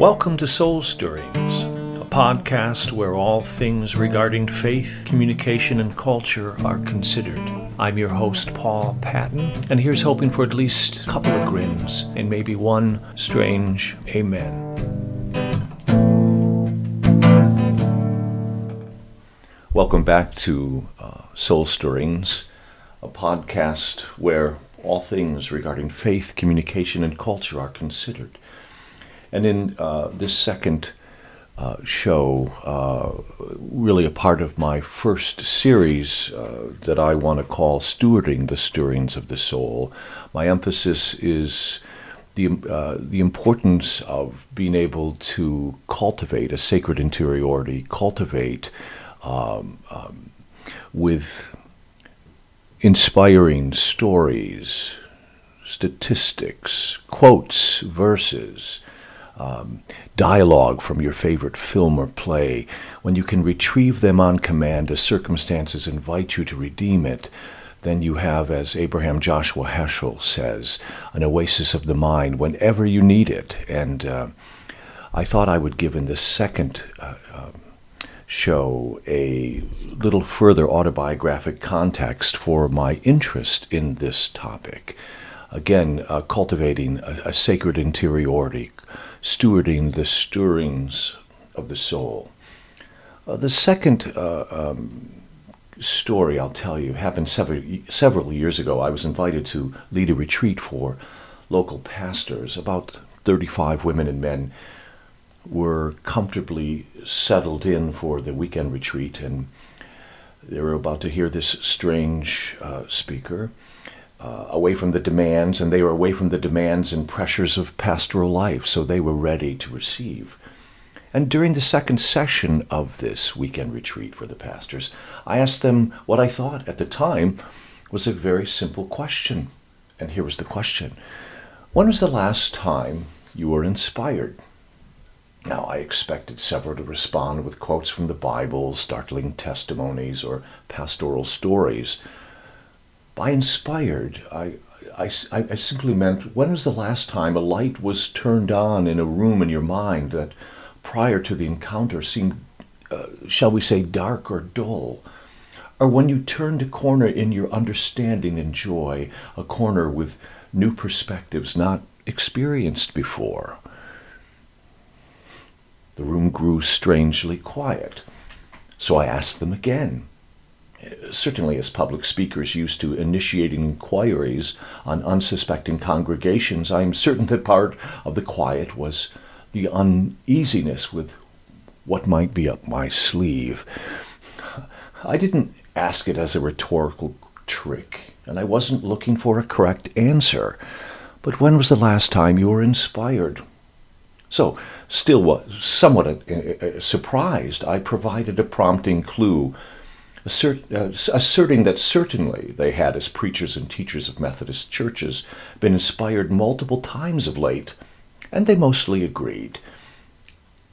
Welcome to Soul Stirrings, a podcast where all things regarding faith, communication, and culture are considered. I'm your host, Paul Patton, and here's hoping for at least a couple of grins and maybe one strange amen. Welcome back to uh, Soul Stirrings, a podcast where all things regarding faith, communication, and culture are considered. And in uh, this second uh, show, uh, really a part of my first series uh, that I want to call Stewarding the Stirrings of the Soul, my emphasis is the, uh, the importance of being able to cultivate a sacred interiority, cultivate um, um, with inspiring stories, statistics, quotes, verses, um, dialogue from your favorite film or play, when you can retrieve them on command as circumstances invite you to redeem it, then you have, as Abraham Joshua Heschel says, an oasis of the mind whenever you need it. And uh, I thought I would give in the second uh, um, show a little further autobiographic context for my interest in this topic. Again, uh, cultivating a, a sacred interiority, stewarding the stirrings of the soul. Uh, the second uh, um, story I'll tell you happened several, several years ago. I was invited to lead a retreat for local pastors. About 35 women and men were comfortably settled in for the weekend retreat, and they were about to hear this strange uh, speaker uh, away from the demands, and they were away from the demands and pressures of pastoral life, so they were ready to receive. And during the second session of this weekend retreat for the pastors, I asked them what I thought at the time was a very simple question. And here was the question When was the last time you were inspired? Now, I expected several to respond with quotes from the Bible, startling testimonies, or pastoral stories. By inspired, I, I, I simply meant when was the last time a light was turned on in a room in your mind that prior to the encounter seemed, uh, shall we say, dark or dull? Or when you turned a corner in your understanding and joy, a corner with new perspectives not experienced before? The room grew strangely quiet. So I asked them again certainly as public speakers used to initiating inquiries on unsuspecting congregations, I am certain that part of the quiet was the uneasiness with what might be up my sleeve. I didn't ask it as a rhetorical trick, and I wasn't looking for a correct answer. But when was the last time you were inspired? So, still somewhat uh, uh, surprised, I provided a prompting clue assert, uh, asserting that certainly they had, as preachers and teachers of Methodist churches, been inspired multiple times of late, and they mostly agreed.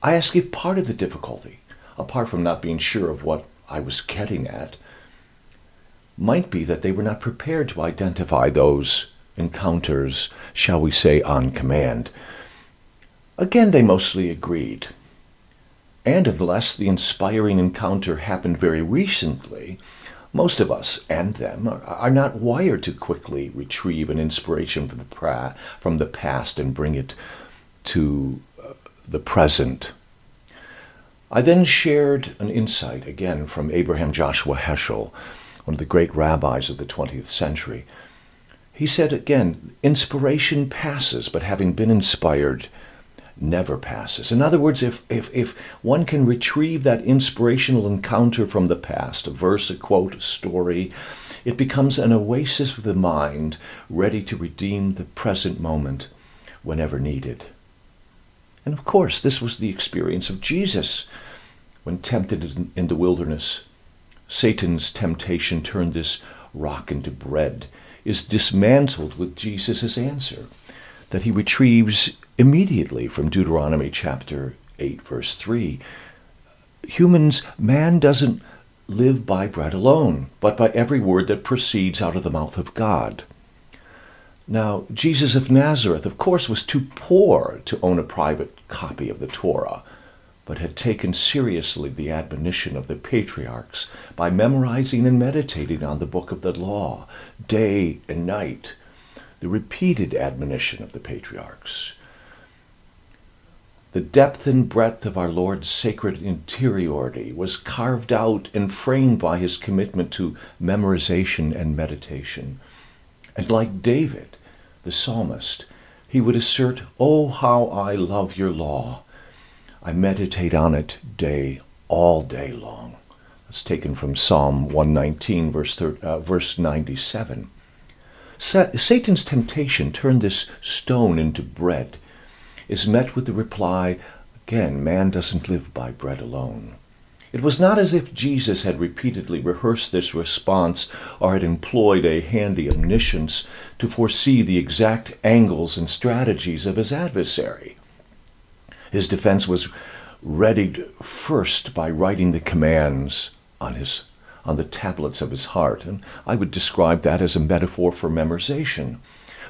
I asked if part of the difficulty, apart from not being sure of what I was getting at, might be that they were not prepared to identify those encounters, shall we say, on command. Again, they mostly agreed and unless the inspiring encounter happened very recently, most of us and them are, not wired to quickly retrieve an inspiration from the, pra- from the past and bring it to uh, the present. I then shared an insight again from Abraham Joshua Heschel, one of the great rabbis of the 20th century. He said again, inspiration passes, but having been inspired, never passes. In other words, if, if, if one can retrieve that inspirational encounter from the past, a verse, a quote, a story, it becomes an oasis of the mind ready to redeem the present moment whenever needed. And of course, this was the experience of Jesus when tempted in, the wilderness. Satan's temptation turned this rock into bread is dismantled with Jesus' answer that he retrieves immediately from Deuteronomy chapter 8, verse 3. Humans, man doesn't live by bread alone, but by every word that proceeds out of the mouth of God. Now, Jesus of Nazareth, of course, was too poor to own a private copy of the Torah, but had taken seriously the admonition of the patriarchs by memorizing and meditating on the book of the law day and night. The repeated admonition of the patriarchs. The depth and breadth of our Lord's sacred interiority was carved out and framed by his commitment to memorization and meditation. And like David, the psalmist, he would assert, Oh, how I love your law. I meditate on it day, all day long. That's taken from Psalm 119, verse, uh, verse 97. Sa- Satan's temptation turned this stone into bread is met with the reply, again, man doesn't live by bread alone. It was not as if Jesus had repeatedly rehearsed this response or had employed a handy omniscience to foresee the exact angles and strategies of his adversary. His defense was readied first by writing the commands on his on the tablets of his heart, and I would describe that as a metaphor for memorization.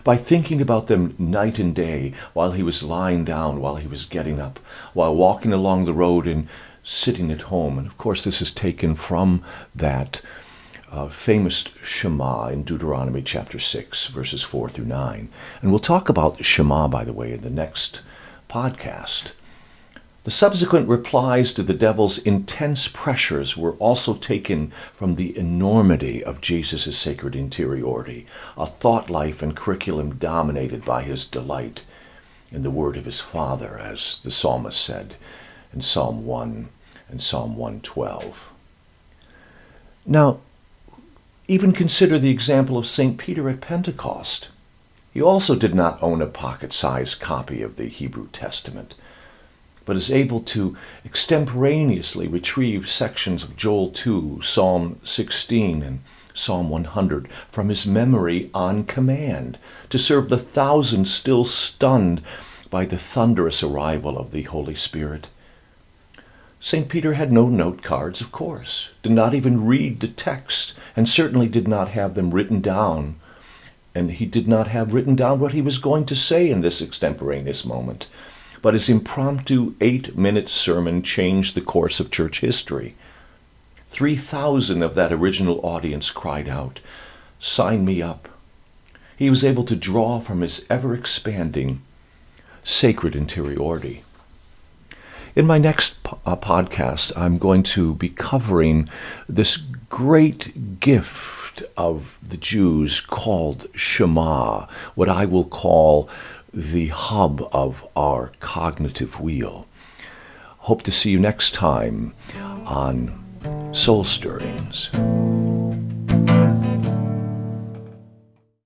By thinking about them night and day, while he was lying down, while he was getting up, while walking along the road and sitting at home. And of course, this is taken from that uh, famous Shema in Deuteronomy chapter 6, verses 4 through 9. And we'll talk about Shema, by the way, in the next podcast. The subsequent replies to the devil's intense pressures were also taken from the enormity of Jesus' sacred interiority, a thought life and curriculum dominated by his delight in the word of his Father, as the psalmist said in Psalm 1 and Psalm 112. Now, even consider the example of St. Peter at Pentecost. He also did not own a pocket sized copy of the Hebrew Testament, but is able to extemporaneously retrieve sections of Joel 2, Psalm 16, and Psalm 100 from his memory on command to serve the thousands still stunned by the thunderous arrival of the Holy Spirit. St. Peter had no note cards, of course, did not even read the text, and certainly did not have them written down. And he did not have written down what he was going to say in this extemporaneous moment. But his impromptu eight minute sermon changed the course of church history. 3,000 of that original audience cried out, Sign me up. He was able to draw from his ever expanding sacred interiority. In my next po- uh, podcast, I'm going to be covering this great gift of the Jews called Shema, what I will call the hub of our cognitive wheel. Hope to see you next time on Soul Stirrings.